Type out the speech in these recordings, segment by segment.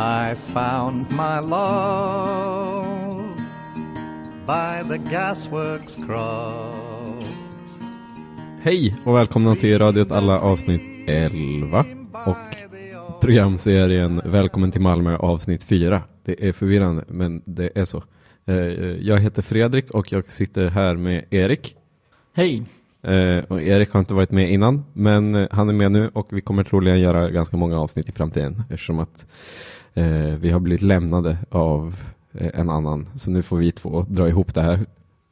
I found my love by the gasworks croft. Hej och välkomna till Radiot alla avsnitt 11 och programserien Välkommen till Malmö avsnitt 4. Det är förvirrande men det är så. Eh, Jag heter Fredrik och jag sitter här med Erik. Hej! Eh, Och Erik har inte varit med innan men han är med nu och vi kommer troligen göra ganska många avsnitt i framtiden eftersom att eh, vi har blivit lämnade av eh, en annan. Så nu får vi två dra ihop det här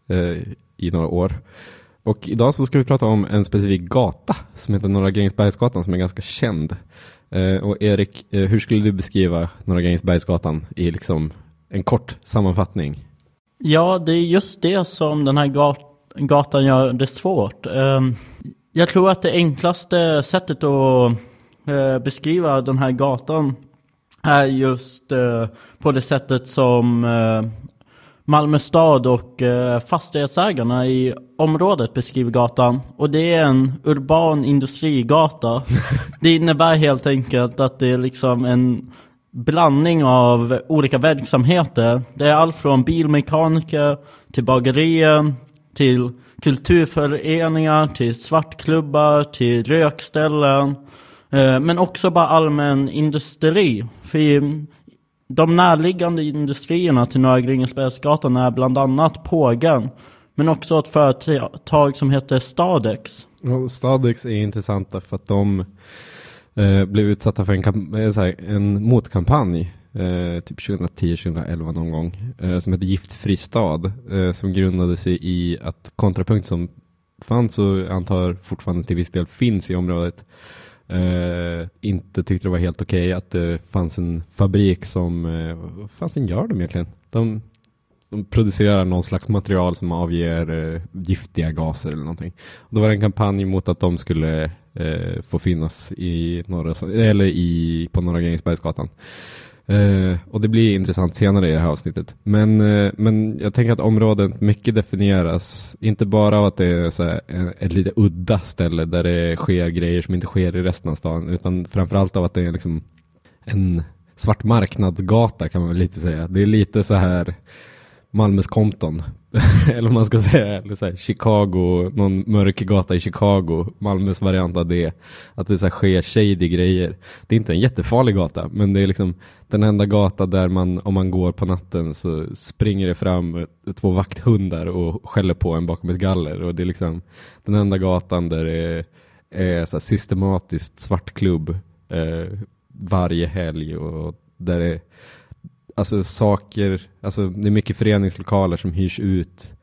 eh, i några år. Och idag så ska vi prata om en specifik gata som heter Norra Grängesbergsgatan som är ganska känd. Eh, och Erik, eh, hur skulle du beskriva Norra Grängesbergsgatan i liksom en kort sammanfattning? Ja, det är just det som den här gat gatan gör det svårt. Eh, jag tror att det enklaste sättet att eh, beskriva den här gatan är just eh, på det sättet som eh, Malmö stad och eh, fastighetsägarna i området beskriver gatan. Och det är en urban industrigata. det innebär helt enkelt att det är liksom en blandning av olika verksamheter. Det är allt från bilmekaniker till bagerier, till kulturföreningar, till svartklubbar, till rökställen. Eh, men också bara allmän industri. För de närliggande industrierna till Norra Grängesbergsgatan är bland annat Pågen. Men också ett företag som heter Stadex. Ja, Stadex är intressanta för att de eh, blev utsatta för en, eh, här, en motkampanj eh, typ 2010-2011 någon gång eh, som heter Giftfri stad eh, som grundade sig i att kontrapunkt som fanns och antar fortfarande till viss del finns i området eh, inte tyckte det var helt okej att det fanns en fabrik som, eh, vad fasen gör de egentligen? De, de producerar någon slags material som avger eh, giftiga gaser eller någonting. Och då var det en kampanj mot att de skulle eh, få finnas i norra, eller i, på Norra Grängesbergsgatan. Eh, och det blir intressant senare i det här avsnittet. Men, eh, men jag tänker att området mycket definieras, inte bara av att det är så här, en- ett lite udda ställe där det sker grejer som inte sker i resten av stan, utan framförallt av att det är liksom en svart marknadsgata kan man väl lite säga. Det är lite så här Malmös Compton. eller vad man ska säga, eller så här Chicago, någon mörk gata i Chicago, Malmös variant av det. Att det så här sker shady grejer. Det är inte en jättefarlig gata, men det är liksom den enda gata där man, om man går på natten så springer det fram två vakthundar och skäller på en bakom ett galler. Och det är liksom den enda gatan där det är så här systematiskt svartklubb eh, varje helg och där det alltså saker, alltså det är mycket föreningslokaler som hyrs ut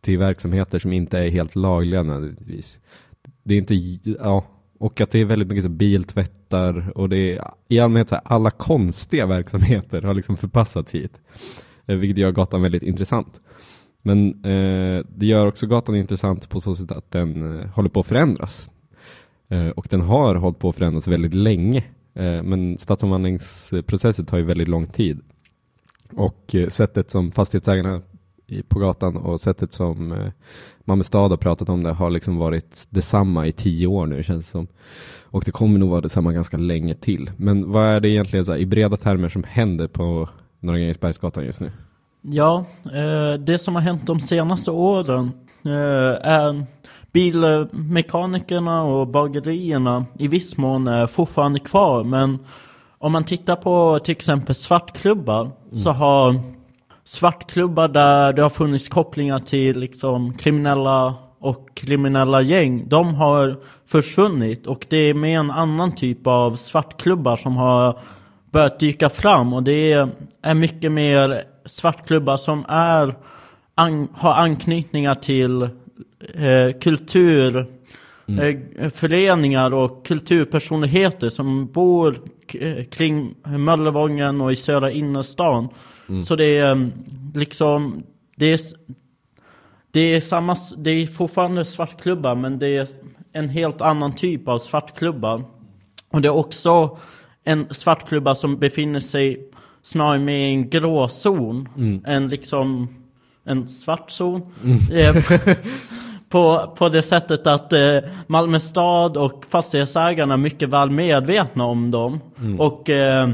till verksamheter som inte är helt lagliga nödvändigtvis. Det är inte, ja, och att det är väldigt mycket så biltvättar och det är i allmänhet så här, alla konstiga verksamheter har liksom förpassats hit. Eh, vilket gör gatan väldigt intressant. Men eh, det gör också gatan intressant på så sätt att den eh, håller på att förändras. Eh, och den har hållit på att förändras väldigt länge. Eh, men stadsomvandlingsprocessen tar ju väldigt lång tid. Och eh, sättet som fastighetsägarna på gatan och sättet som eh, Malmö stad har pratat om det har liksom varit detsamma i tio år nu känns det som. Och det kommer nog vara detsamma ganska länge till. Men vad är det egentligen så här, i breda termer som händer på Norra Grängesbergsgatan just nu? Ja, eh, det som har hänt de senaste åren är bilmekanikerna och bagerierna i viss mån är fortfarande kvar. Men om man tittar på till exempel svartklubbar så har svartklubbar där det har funnits kopplingar till liksom kriminella och kriminella gäng, de har försvunnit. Och det är med en annan typ av svartklubbar som har börjat dyka fram. Och det är, är mycket mer svartklubbar som är an, har anknytningar till eh, kultur eh, föreningar och kulturpersonligheter som bor eh, kring Möllevången och i södra innerstan. Så det är mm, liksom, det är, det är samma, det är fortfarande svartklubbar men det är en helt annan typ av svartklubbar. Och det är också en svartklubba som befinner sig snarare med i en gråzon än liksom en svart zon. Eh, på, på det sättet att eh, Malmö stad och fastighetsägarna är mycket väl medvetna om dem. Och eh,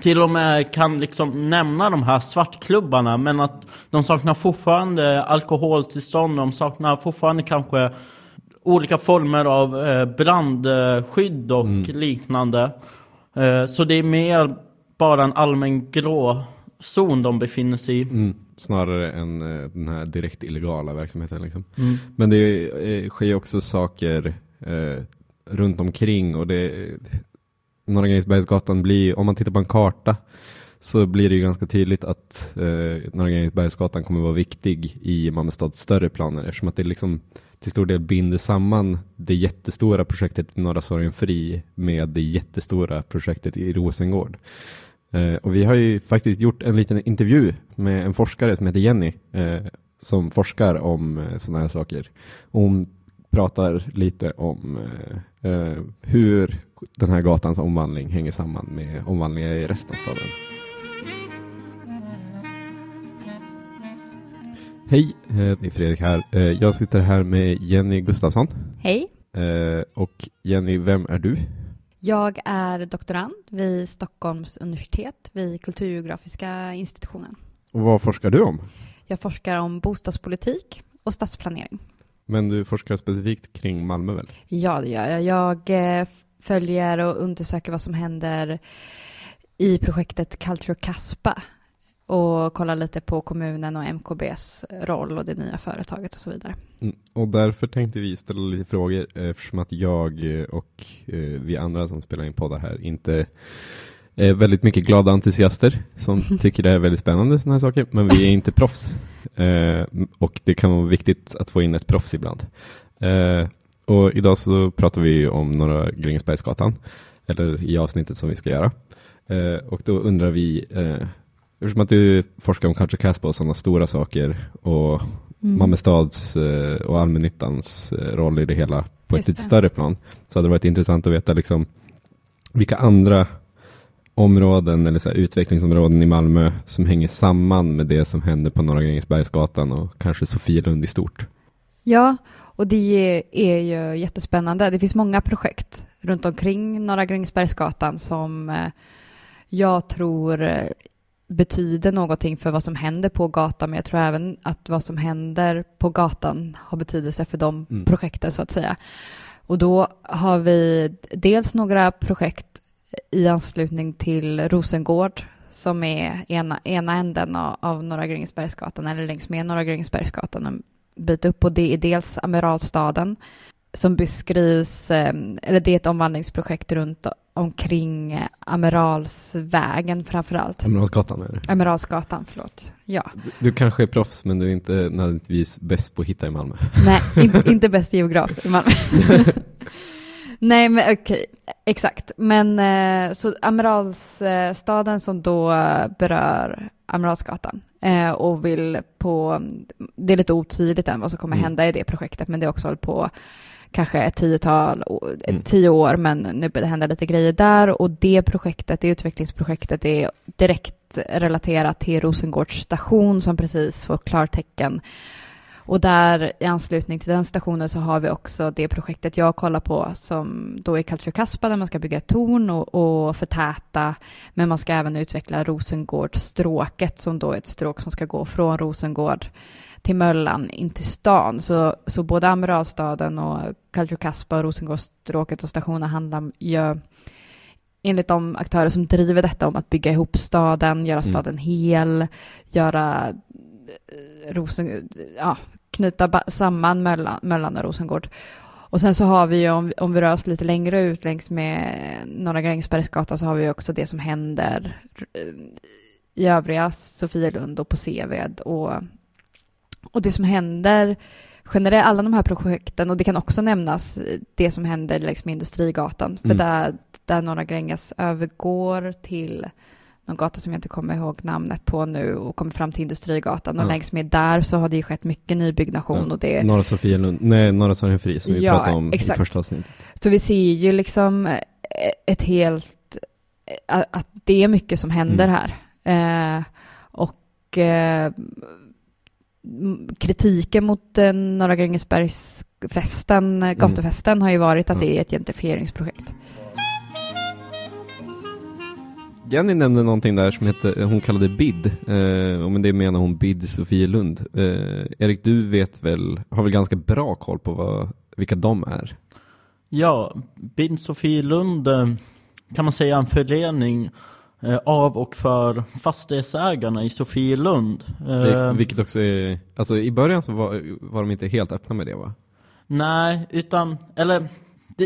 till och med kan liksom nämna de här svartklubbarna men att de saknar fortfarande alkoholtillstånd, de saknar fortfarande kanske olika former av eh, brandskydd och liknande. Eh, Så det är mer bara en allmän grå zon de befinner sig i. Mm, snarare än eh, den här direkt illegala verksamheten. Liksom. Men det eh, sker också saker eh, runt omkring och det Norra Grängesbergsgatan blir, om man tittar på en karta så blir det ju ganska tydligt att eh, Norra Grängesbergsgatan kommer vara viktig i Malmö stads större planer eftersom att det liksom till stor del binder samman det jättestora projektet i Norra Sorgenfri med det jättestora projektet i Rosengård. Eh, och vi har ju faktiskt gjort en liten intervju med en forskare som heter Jenny eh, som forskar om eh, sådana här saker. Hon pratar lite om hur den här gatans omvandling hänger samman med omvandlingar i resten av staden. Hej, det är Fredrik här. Jag sitter här med Jenny Gustafsson. Hej, Och Jenny, vem är du? Jag är doktorand vid Stockholms universitet vid Kulturgeografiska institutionen. Och vad forskar du om? Jag forskar om bostadspolitik och stadsplanering. Men du forskar specifikt kring Malmö väl? Ja, det gör jag. Jag eh, följer och undersöker vad som händer i projektet Culture Caspa och kollar lite på kommunen och MKBs roll och det nya företaget och så vidare. Mm, Och därför tänkte vi ställa lite frågor eftersom att jag eh, och eh, vi andra som spelar in poddar här inte är väldigt mycket glada entusiaster som tycker det är väldigt spännande sådana här saker, men vi är inte proffs. Eh, och det kan vara viktigt att få in ett proffs ibland. Och idag så pratar vi om Norra Grängesbergsgatan, eller i avsnittet som vi ska göra. Och då undrar vi, eftersom att du forskar om Culture Caspa och sådana stora saker och Mm. Malmö stads eh, och allmännyttans eh, roll i det hela på ett Just lite det. större plan. Så hade det varit intressant att veta liksom, vilka andra områden eller så här, utvecklingsområden i Malmö som hänger samman med det som händer på Norra Grängesbergsgatan och kanske Sofielund i stort. Ja, och det är ju jättespännande. Det finns många projekt runt omkring Norra Grängesbergsgatan som eh, jag tror betyder någonting för vad som händer på gatan, men jag tror även att vad som händer på gatan har betydelse för de Mm. projekten så att säga. Och då har vi dels några projekt i anslutning till Rosengård som är ena, ena änden av, av Norra Grängesbergsgatan eller längs med Norra Grängesbergsgatan en bit upp och det är dels Amiralstaden som beskrivs, eh, eller det är ett omvandlingsprojekt runt omkring eh, Amiralsvägen framför allt. Amiralsgatan är det. Amiralsgatan, förlåt. Ja, Du, du kanske är proffs men du är inte nödvändigtvis bäst på att hitta i Malmö. nej, inte, inte bäst geograf i Malmö. Nej, men okej, exakt. Men eh, så Amiralsstaden som då berör Amiralsgatan eh, och vill på, det är lite otydligt än vad som kommer Mm. hända i det projektet, men det har också hållit på kanske ett tiotal, Mm. tio år, men nu börjar det hända lite grejer där. Och det projektet, det utvecklingsprojektet är direkt relaterat till Rosengårds station som precis får klartecken. Och där i anslutning till den stationen så har vi också det projektet jag kollar på som då är Culture Caspa där man ska bygga ett torn och, och förtäta. Men man ska även utveckla Rosengårdsstråket som då är ett stråk som ska gå från Rosengård till Möllan in till stan. Så, så både Amiralstaden och Culture Caspa och Rosengårdsstråket och stationen handlar ju enligt de aktörer som driver detta om att bygga ihop staden, göra Mm. staden hel, göra eh, Rosen, ja, knyta samman Möllan, Möllan och Rosengård. Och sen så har vi ju, om, om vi rör oss lite längre ut längs med Norra Grängesbergsgatan så har vi också det som händer eh, i övriga Sofielund och på Seved och, och det som händer generellt, alla de här projekten och det kan också nämnas det som händer längs med Industrigatan för Mm. där, där Norra Gränges övergår till någon gata som jag inte kommer ihåg namnet på nu och kommer fram till Industrigatan och Ja. längs med där så har det ju skett mycket nybyggnation och det Norra Sofielund, nej Norra Sorgenfri som vi Ja, pratade om exakt. i första avsnittet. Så vi ser ju liksom eh, ett helt, eh, att det är mycket som händer Mm. här. Eh, och eh, kritiken mot eh, Norra Grängesbergsfesten, eh, gatufesten har ju varit att Mm. Det är ett gentrifieringsprojekt. Jenny nämnde någonting där som hette, hon kallade BID, eh, och men det menar hon BID Sofielund. Eh, Erik, du vet väl, har väl ganska bra koll på vad, vilka de är? Ja, BID Sofielund eh, kan man säga en förening eh, av och för fastighetsägarna i Sofielund. Eh, Vilket också är, alltså i början så var, var de inte helt öppna med det va? Nej, utan, eller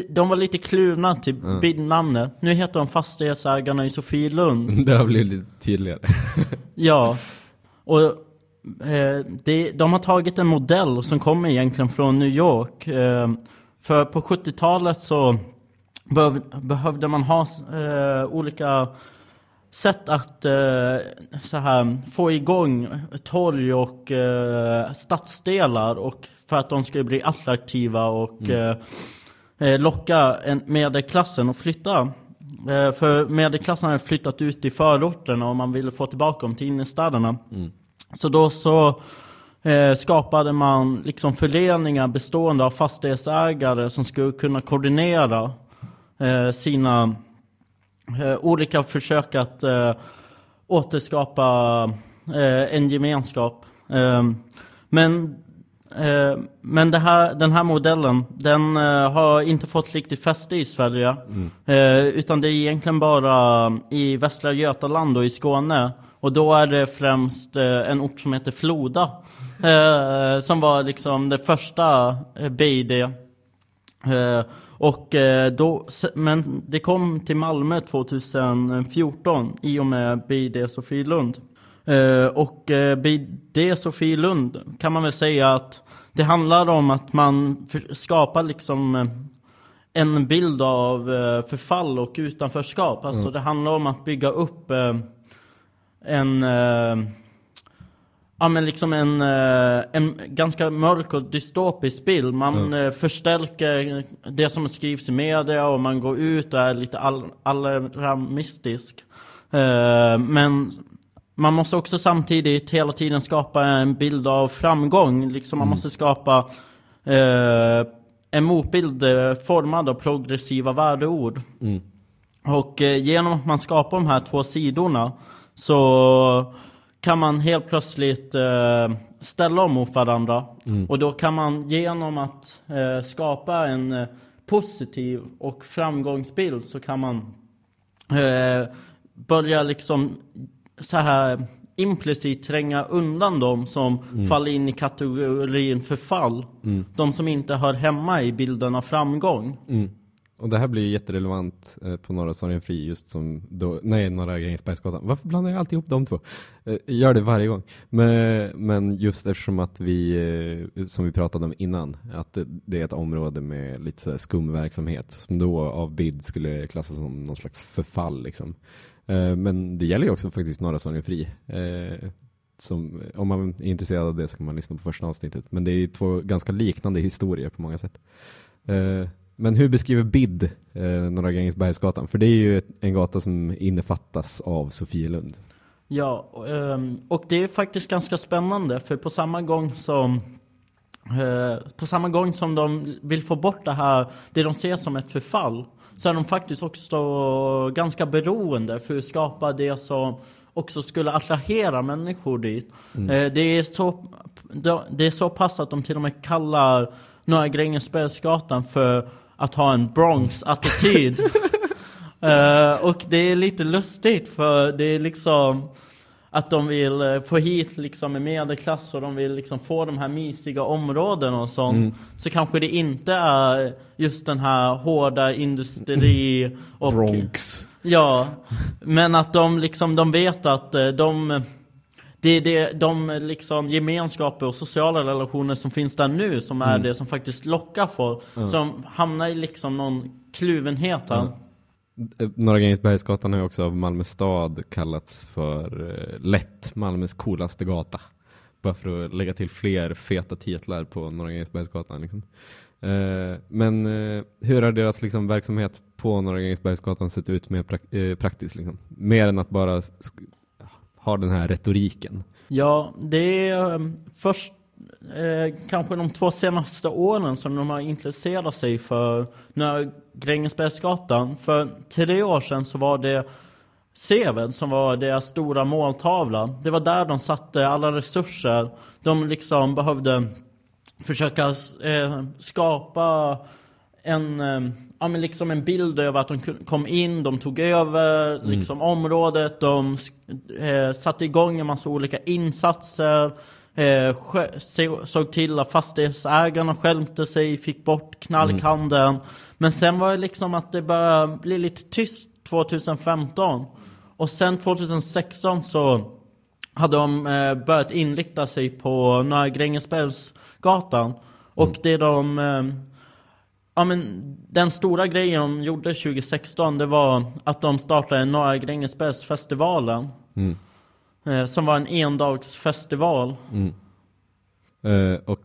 de, var lite kluvna till Ja. BID-namnet. Nu heter de Fastighetsägarna i Sofielund. Det har blivit lite tydligare. Ja, och eh, det, de har tagit en modell som kommer egentligen från New York. Eh, för på 70-talet så behöv, behövde man ha eh, olika sätt att eh, så här, få igång torg och eh, stadsdelar och för att de skulle bli attraktiva och eh, eh, locka en medelklassen att flytta. För medelklassen hade flyttat ut i förorterna och man ville få tillbaka dem till innerstäderna. Så då så eh, skapade man liksom föreningar bestående av fastighetsägare som skulle kunna koordinera eh, sina olika försök att eh, återskapa eh, en gemenskap. Eh, men eh, men här, den här modellen, den eh, har inte fått riktigt fäste i Sverige. Eh, utan det är egentligen bara i Västra Götaland och i Skåne. Och då är det främst eh, en ort som heter Floda. Eh, som var liksom det första eh, BID. Och eh, då, men det kom till Malmö 2014 i och med BID Sofielund. Eh, och eh, BID Sofielund kan man väl säga att det handlar om att man skapar liksom en bild av förfall och utanförskap. Alltså det handlar om att bygga upp en Ja men liksom en, eh, en ganska mörk och dystopisk bild. Man eh, förstärker det som skrivs i media och man går ut och är lite all, alarmistisk. Eh, Men man måste också samtidigt hela tiden skapa en bild av framgång. Liksom man måste skapa en motbild formad av progressiva värdeord. Och eh, genom att man skapar de här två sidorna så kan man helt plötsligt eh, ställa om mot varandra. Och då kan man genom att eh, skapa en eh, positiv och framgångsbild så kan man eh, börja liksom så här implicit tränga undan de som faller in i kategorin förfall. De som inte hör hemma i bilden av framgång. Mm. Och det här blir ju jätterelevant eh, på Norra Sorgenfri just som då, nej, Norra Grängesbergsgatan. Varför blandar jag alltid ihop de två? Eh, gör det varje gång. Men, men just eftersom att vi, eh, som vi pratade om innan, att det, det är ett område med lite så skum verksamhet som då av BID skulle klassas som någon slags förfall liksom. Eh, men det gäller ju också faktiskt Norra Sorgenfri. Eh, som, om man är intresserad av det så kan man lyssna på första avsnittet. Men det är ju två ganska liknande historier på många sätt. Eh, men hur beskriver BID eh, Norra Grängesbergsgatan? För det är ju en gata som innefattas av Sofielund. Ja, och, ehm, och det är faktiskt ganska spännande för på samma gång som eh, på samma gång som de vill få bort det här, det de ser som ett förfall, så är de faktiskt också ganska beroende för att skapa det som också skulle attrahera människor dit. Eh, det, är så, det är så pass att de till och med kallar Norra Grängesbergsgatan för att ha en Bronx-attityd. Eh, och det är lite lustigt för det är liksom att de vill eh, få hit liksom en medelklass och de vill liksom få de här mysiga områdena och sånt. Så kanske det inte är just den här hårda industri och... Bronx. Ja, men att de liksom, de vet att eh, de det är det, de liksom gemenskaper och sociala relationer som finns där nu som är det som faktiskt lockar folk. Som hamnar i liksom någon kluvenhet här. Eh, Norra Grängesbergsgatan har ju också av Malmö stad kallats för eh, lätt Malmös coolaste gata. Bara för att lägga till fler feta titlar på Norra Grängesbergsgatan. Liksom. Eh, men eh, hur har deras liksom, verksamhet på Norra Grängesbergsgatan sett ut mer prak- praktiskt? Liksom? Mer än att bara har den här retoriken. Ja, det är eh, först eh, kanske de två senaste åren som de har intresserat sig för Grängesbergsgatan. För tre år sedan så var det Seven som var deras stora måltavla. Det var där de satte alla resurser. De liksom behövde försöka eh, skapa en, eh, ja, men liksom en bild över att de kom in, de tog över mm. liksom, området, de eh, satte igång en massa olika insatser. Eh, såg till att fastighetsägarna skälmte sig, fick bort knarkhandeln. Mm. Men sen var det liksom att det började bli lite tyst 2015. Och sen 2016 så hade de eh, börjat inrikta sig på Norra Grängesbergsgatan. Och mm. det de... Ja men den stora grejen de gjorde 2016 det var att de startade Norra Grängesbergsfestivalen. Mm. Eh, som var en endagsfestival. Mm. Eh, och,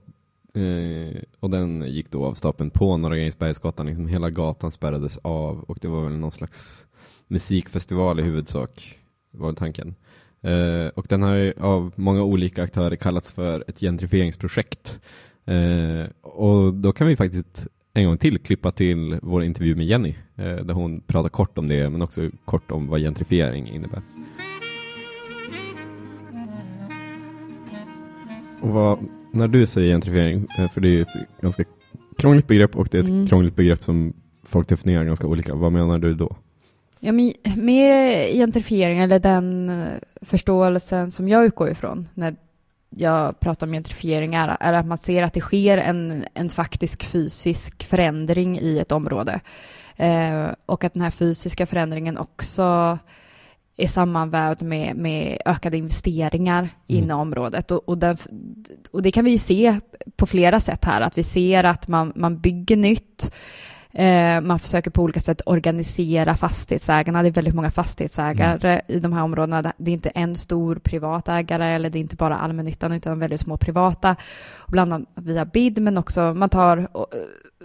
eh, och den gick då av stapeln på Norra Grängesbergsgatan. Liksom hela gatan spärrades av och det var väl någon slags musikfestival i huvudsak, var tanken. Eh, och den har ju av många olika aktörer kallats för ett gentrifieringsprojekt. Eh, och då kan vi faktiskt en gång till klippa till vår intervju med Jenny, eh, där hon pratar kort om det, men också kort om vad gentrifiering innebär. Och vad, när du säger gentrifiering, eh, för det är ett ganska krångligt begrepp och det är ett mm. krångligt begrepp som folk definierar ganska olika. Vad menar du då? Ja, men med gentrifiering, eller den förståelsen som jag utgår ifrån när jag pratar om gentrifiering, är, är att man ser att det sker en, en faktisk fysisk förändring i ett område. Eh, och att den här fysiska förändringen också är sammanvävd med, med ökade investeringar mm. inom området. Och, och, den, och, det kan vi ju se på flera sätt här, att vi ser att man, man bygger nytt, eh, man försöker på olika sätt organisera fastighetsägarna. Det är väldigt många fastighetsägare mm. i de här områdena. Det är inte en stor privat ägare eller det är inte bara allmännyttan utan väldigt små privata. Bland annat via BID men också man tar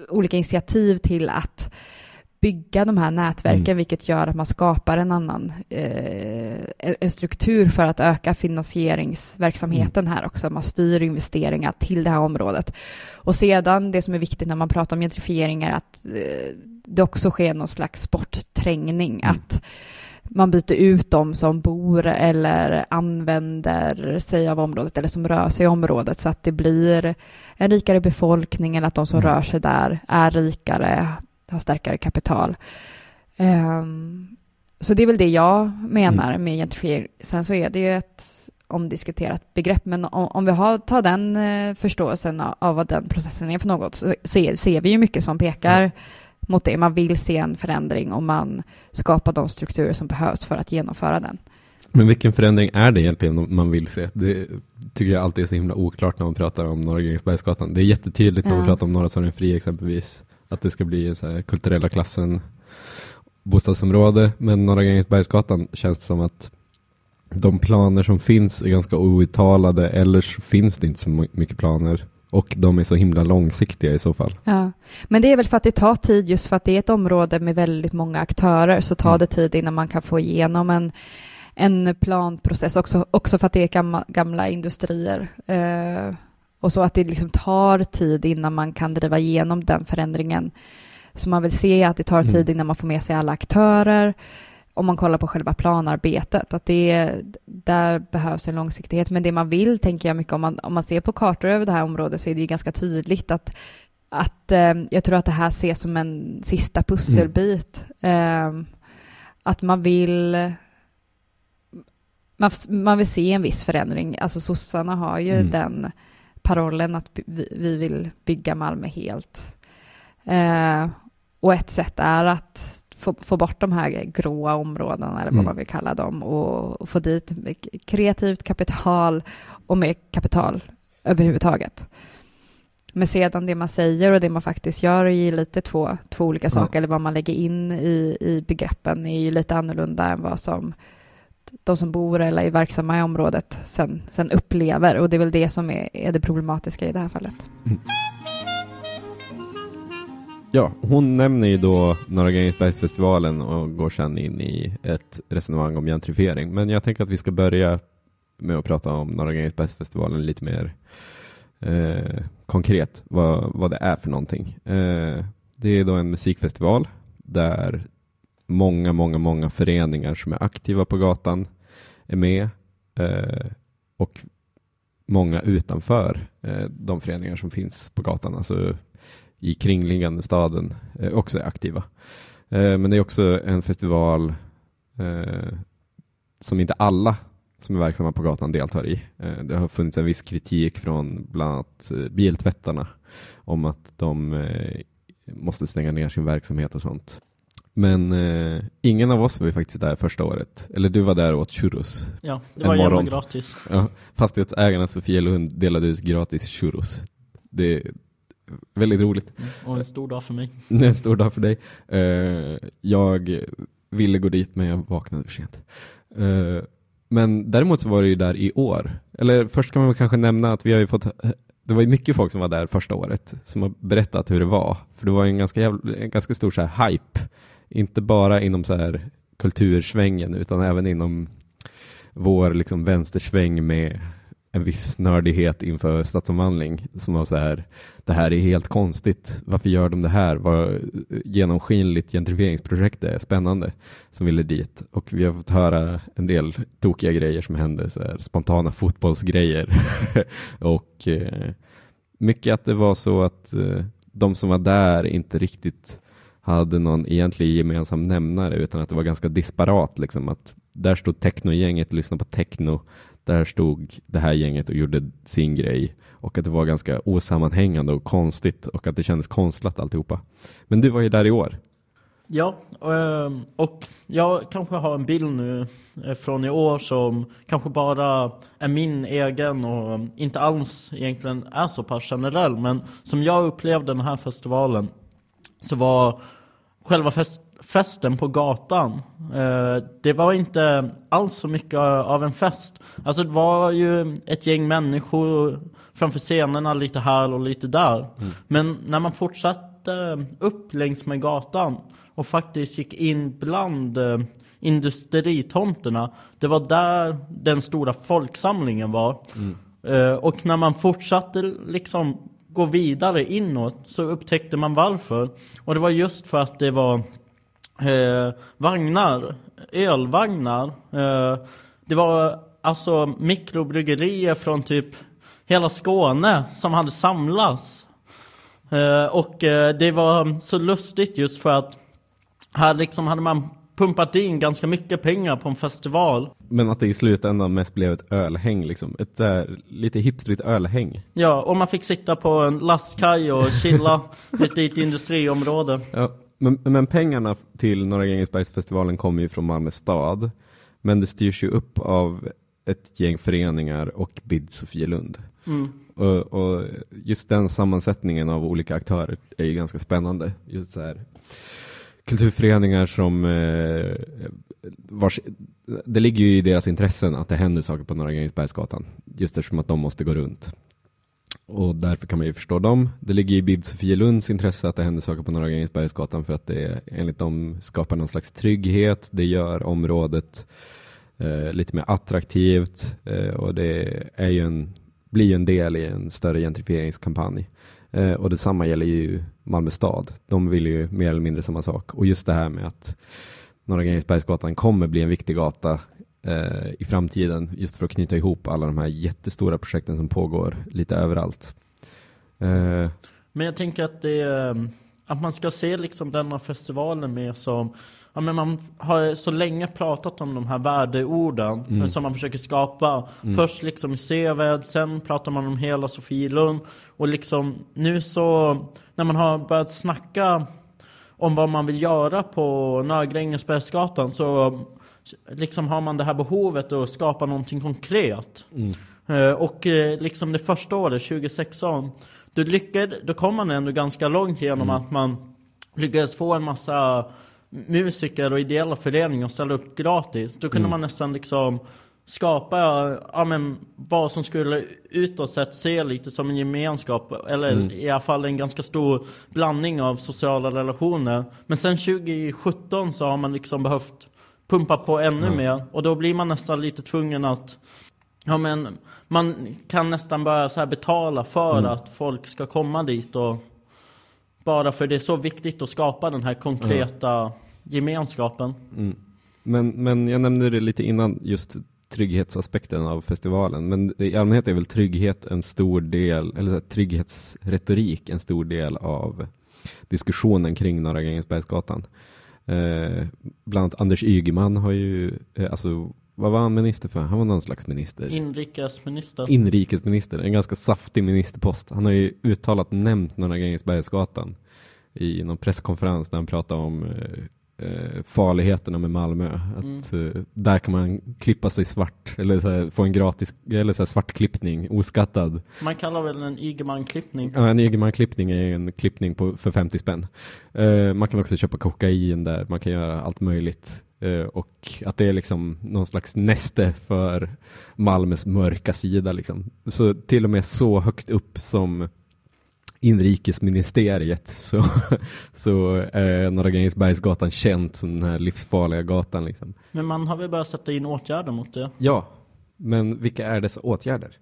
olika initiativ till att bygga de här nätverken, mm. vilket gör att man skapar en annan eh, en struktur för att öka finansieringsverksamheten mm. här också. Man styr investeringar till det här området. Och sedan, det som är viktigt när man pratar om gentrifiering är att eh, det också sker någon slags bortträngning, mm. att man byter ut de som bor eller använder sig av området eller som rör sig i området så att det blir en rikare befolkning eller att de som mm. rör sig där är rikare, har starkare kapital. Um, så det är väl det jag menar mm. med gentrifiering. Sen så är det ju ett omdiskuterat begrepp, men om, om vi har, tar den eh, förståelsen av, av, vad den processen är för något så ser, ser vi ju mycket som pekar mm. mot det. Man vill se en förändring och man skapar de strukturer som behövs för att genomföra den. Men vilken förändring är det egentligen man vill se? Det tycker jag alltid är så himla oklart när man pratar om Norra Grängesbergsgatan. Det är jättetydligt när man pratar om Norra Sorgen exempelvis att det ska bli så här kulturella klassen bostadsområde. Men Norra Grängesbergsgatan känns som att de planer som finns är ganska outtalade eller så finns det inte så mycket planer. Och de är så himla långsiktiga i så fall. Ja, men det är väl för att det tar tid just för att det är ett område med väldigt många aktörer så tar mm. det tid innan man kan få igenom en, en planprocess också, också för att det är gamla, gamla industrier. Eh, och så att det liksom tar tid innan man kan driva igenom den förändringen. Så man vill se att det tar tid mm. innan man får med sig alla aktörer. Om man kollar på själva planarbetet, att det där behövs en långsiktighet. Men det man vill, tänker jag mycket, om man, om man ser på kartor över det här området så är det ju ganska tydligt att, att eh, jag tror att det här ses som en sista pusselbit. Mm. Eh, att man vill man, man vill se en viss förändring. Alltså sossarna har ju mm. den parollen att vi vill bygga Malmö helt. Eh, och ett sätt är att få, få, bort de här gråa områdena, eller vad mm. man vill kalla dem, och, och få dit kreativt kapital och mer kapital överhuvudtaget. Men sedan det man säger och det man faktiskt gör är ju lite två, två olika ja. saker, eller vad man lägger in i, i begreppen är ju lite annorlunda än vad som de som bor eller är verksamma i området sen, sen upplever. Och det är väl det som är, är det problematiska i det här fallet. Mm. Ja, hon nämner ju då Norra Grängesbergsfestivalen och går sedan in i ett resonemang om gentrifiering. Men jag tänker att vi ska börja med att prata om Norra Grängesbergsfestivalen lite mer eh, konkret, vad, vad det är för någonting. Eh, det är då en musikfestival där många, många, många föreningar som är aktiva på gatan är med eh, och många utanför eh, de föreningar som finns på gatan, alltså i kringliggande staden, eh, också är aktiva. Eh, men det är också en festival eh, som inte alla som är verksamma på gatan deltar i. Eh, det har funnits en viss kritik från bland annat eh, biltvättarna om att de eh, måste stänga ner sin verksamhet och sånt. Men eh, ingen av oss var ju faktiskt där första året. Eller du var där och åt churros. Ja, det var jävla gratis. Ja, fastighetsägarna Sofielund delade ut gratis churros. Det är väldigt roligt. Och en stor dag för mig. Det är en stor dag för dig. Eh, jag ville gå dit men jag vaknade för sent. Eh, men däremot så var det ju där i år. Eller först kan man kanske nämna att vi har ju fått det var ju mycket folk som var där första året som har berättat hur det var. För det var en ganska, jävla, en ganska stor så här hype. Inte bara inom så här kultursvängen utan även inom vår liksom vänstersväng med en viss nördighet inför stadsomvandling som var så här, det här är helt konstigt, varför gör de det här? Vad genomskinligt gentrifieringsprojekt det är, spännande, som ville dit. Och vi har fått höra en del tokiga grejer som hände, så här, spontana fotbollsgrejer. och eh, mycket att det var så att eh, de som var där inte riktigt hade någon egentlig gemensam nämnare utan att det var ganska disparat liksom att där stod technogänget och lyssnade på techno där stod det här gänget och gjorde sin grej och att det var ganska osammanhängande och konstigt och att det kändes konstlat alltihopa. Men du var ju där i år. Ja, ehm, och jag kanske har en bild nu eh, från i år som kanske bara är min egen och inte alls egentligen är så pass generell. Men som jag upplevde den här festivalen så var själva fest, festen på gatan, eh, det var inte alls så mycket av en fest. Alltså det var ju ett gäng människor framför scenerna lite här och lite där. Men när man fortsatte upp längs med gatan och faktiskt gick in bland eh, industritomterna, det var där den stora folksamlingen var. Eh, och när man fortsatte liksom gå vidare inåt så upptäckte man varför. Och det var just för att det var eh, vagnar, ölvagnar. Eh, det var alltså mikrobryggerier från typ hela Skåne som hade samlats. Eh, och eh, det var så lustigt just för att här liksom hade man pumpat in ganska mycket pengar på en festival. Men att det i slutändan mest blev ett ölhäng liksom. Ett här, lite hipstrigt ölhäng. Ja, och man fick sitta på en lastkaj och chilla lite i ett industriområde. Ja, men, men pengarna till Norra Grängesbergsfestivalen kommer ju från Malmö stad. Men det styrs ju upp av ett gäng föreningar och BID Sofielund. Mm. Och, och just den sammansättningen av olika aktörer är ju ganska spännande. Just så här, kulturföreningar som eh, vars, det ligger ju i deras intressen att det händer saker på Norra Grängesbergsgatan. Just eftersom att de måste gå runt. Och därför kan man ju förstå dem. Det ligger i BID Sofielunds intresse att det händer saker på Norra Grängesbergsgatan för att det enligt dem skapar någon slags trygghet. Det gör området eh, lite mer attraktivt eh, och det är ju en, blir ju en del i en större gentrifieringskampanj. Eh, och detsamma gäller ju Malmö stad. De vill ju mer eller mindre samma sak. Och just det här med att Norra Grängesbergsgatan kommer bli en viktig gata eh, i framtiden just för att knyta ihop alla de här jättestora projekten som pågår lite överallt. Eh, Men jag tänker att det eh, att man ska se liksom denna festivalen mer som Ja, men man har så länge pratat om de här värdeorden som man försöker skapa. Först liksom i Seved, sen pratar man om hela Sofielund. Och liksom nu så, när man har börjat snacka om vad man vill göra på Norra Grängesbergsgatan så liksom har man det här behovet att skapa någonting konkret. Eh, Och eh, liksom det första året, 2016, då, lyckade, då kom man ändå ganska långt genom att man lyckades få en massa musiker och ideella föreningar ställa upp gratis. Då kunde man nästan liksom skapa ja, men, vad som skulle utåt sett se lite som en gemenskap eller i alla fall en ganska stor blandning av sociala relationer. Men sen 2017 så har man liksom behövt pumpa på ännu mer och då blir man nästan lite tvungen att Ja men man kan nästan börja så här betala för att folk ska komma dit och bara för det är så viktigt att skapa den här konkreta gemenskapen. Mm. Men, men jag nämnde det lite innan, just trygghetsaspekten av festivalen. Men i allmänhet är väl trygghet en stor del, eller så här, trygghetsretorik en stor del av diskussionen kring Norra Grängesbergsgatan. Eh, bland annat Anders Ygeman har ju, eh, alltså vad var han minister för? Han var någon slags minister. Inrikesminister. Inrikesminister, en ganska saftig ministerpost. Han har ju uttalat nämnt Norra Grängesbergsgatan i någon presskonferens där han pratade om eh, eh, farligheterna med Malmö. Att Mm. eh, där kan man klippa sig svart eller så här, få en gratis eller så här, svartklippning, oskattad. Man kallar väl en Ygeman-klippning. Ja, en Egerman-klippning är en klippning på, för 50 spänn. Eh, man kan också köpa kokain där, man kan göra allt möjligt. Eh, och att det är liksom någon slags näste för Malmös mörka sida. Liksom. Så till och med så högt upp som inrikesministeriet så, så är Norra Grängesbergsgatan känt som den här livsfarliga gatan. Liksom. Men man har väl börjat sätta in åtgärder mot det. Ja, men vilka är dessa åtgärder?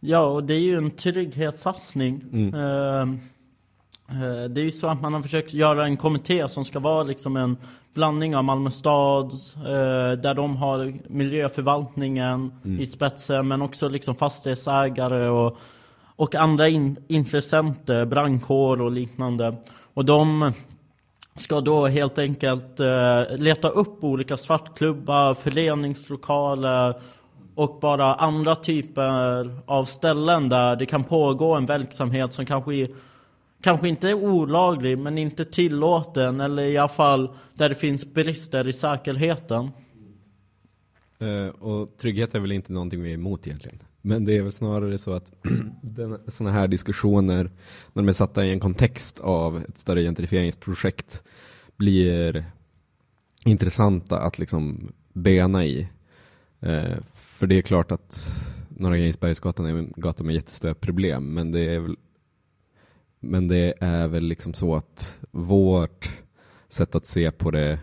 Ja, och det är ju en trygghetssatsning. Mm. Eh, eh, det är ju så att man har försökt göra en kommitté som ska vara liksom en blandning av Malmö stad, eh, där de har miljöförvaltningen Mm. i spetsen, men också liksom fastighetsägare och, och andra in, intressenter, brandkår och liknande. Och de ska då helt enkelt eh, leta upp olika svartklubbar, föreningslokaler och bara andra typer av ställen där det kan pågå en verksamhet som kanske, är, kanske inte är olaglig men inte tillåten eller i alla fall där det finns brister i säkerheten. Uh, och trygghet är väl inte någonting vi är emot egentligen. Men det är väl snarare så att sådana här diskussioner, när de är satta i en kontext av ett större gentrifieringsprojekt, blir intressanta att liksom bena i. Eh, för det är klart att Norra Grängesbergsgatan är en gata med jättestora problem, men det är väl men det är väl liksom så att vårt sätt att se på det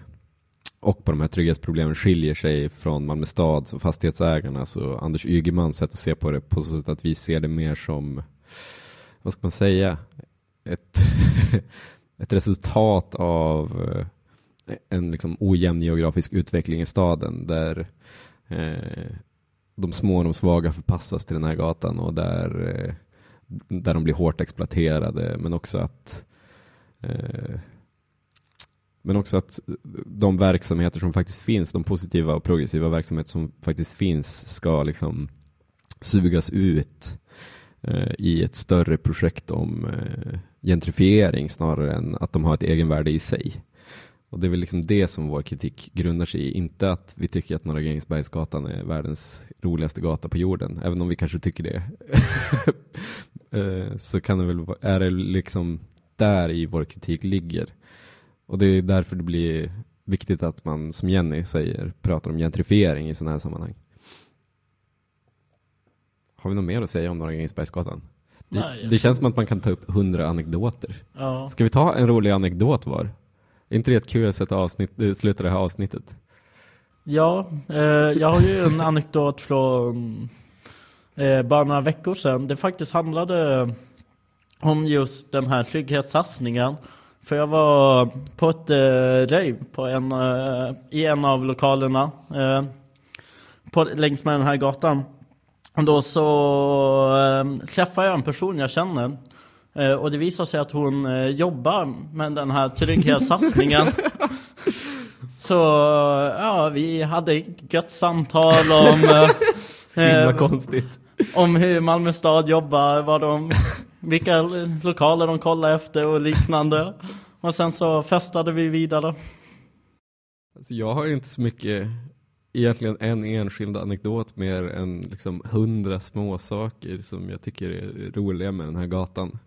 och på de här trygghetsproblemen skiljer sig från Malmö stads och fastighetsägarnas. Och Anders Ygemans sätt att se på det på så sätt att vi ser det mer som, vad ska man säga, ett, ett resultat av eh, en liksom ojämn geografisk utveckling i staden där eh, de små och de svaga förpassas till den här gatan och där, eh, där de blir hårt exploaterade men också att eh, men också att de verksamheter som faktiskt finns, de positiva och progressiva verksamheter som faktiskt finns ska liksom sugas ut eh, i ett större projekt om eh, gentrifiering snarare än att de har ett egenvärde i sig. Och det är väl liksom det som vår kritik grundar sig i. Inte att vi tycker att Norra Grängesbergsgatan är världens roligaste gata på jorden, även om vi kanske tycker det. eh, så kan det väl, är det liksom där i vår kritik ligger. Och det är därför det blir viktigt att man, som Jenny säger, pratar om gentrifiering i sådana här sammanhang. Har vi något mer att säga om Norra Grängesbergsgatan? Det, Nej, det känns som att man kan ta upp hundra anekdoter. Ja. Ska vi ta en rolig anekdot var? Är inte det ett kul sätt att avsnitt, eh, sluta det här avsnittet? Ja, eh, jag har ju en anekdot från eh, bara några veckor sedan. Det faktiskt handlade om just den här trygghetssatsningen. För jag var på ett eh, rave på en, eh, i en av lokalerna eh, på, längs med den här gatan. Och då så eh, träffade jag en person jag känner. Eh, och det visar sig att hon eh, jobbar med den här trygghetssatsningen. Så ja, vi hade ett gött samtal om, Så himla eh, konstigt om hur Malmö stad jobbar, vad de, vilka lokaler de kollar efter och liknande. Och sen så festade vi vidare. Alltså jag har ju inte så mycket, egentligen en enskild anekdot mer än liksom hundra små saker som jag tycker är roliga med den här gatan.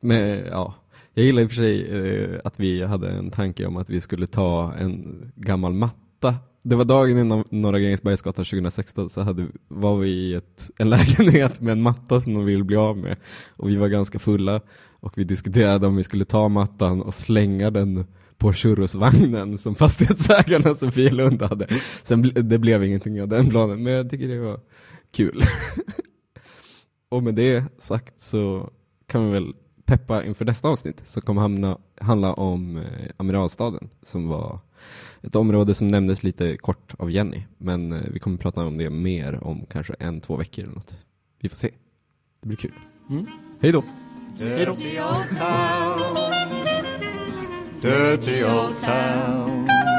Men ja, jag gillar i och för sig eh, att vi hade en tanke om att vi skulle ta en gammal matta. Det var dagen innan Norra Grängesbergsgatan 2016 så hade, var vi i ett, en lägenhet med en matta som de ville bli av med. Och vi var ganska fulla och vi diskuterade om vi skulle ta mattan och slänga den på churrosvagnen som fastighetsägarna Sofielund hade. Sen ble, det blev ingenting av den planen, men jag tycker det var kul. och med det sagt så kan vi väl peppa inför nästa avsnitt som kommer hamna, handla om eh, Amiralstaden som var ett område som nämndes lite kort av Jenny. Men eh, vi kommer prata om det mer om kanske en, två veckor eller något. Vi får se. Det blir kul. Mm. Hej då! Dirty old town. Dirty old town.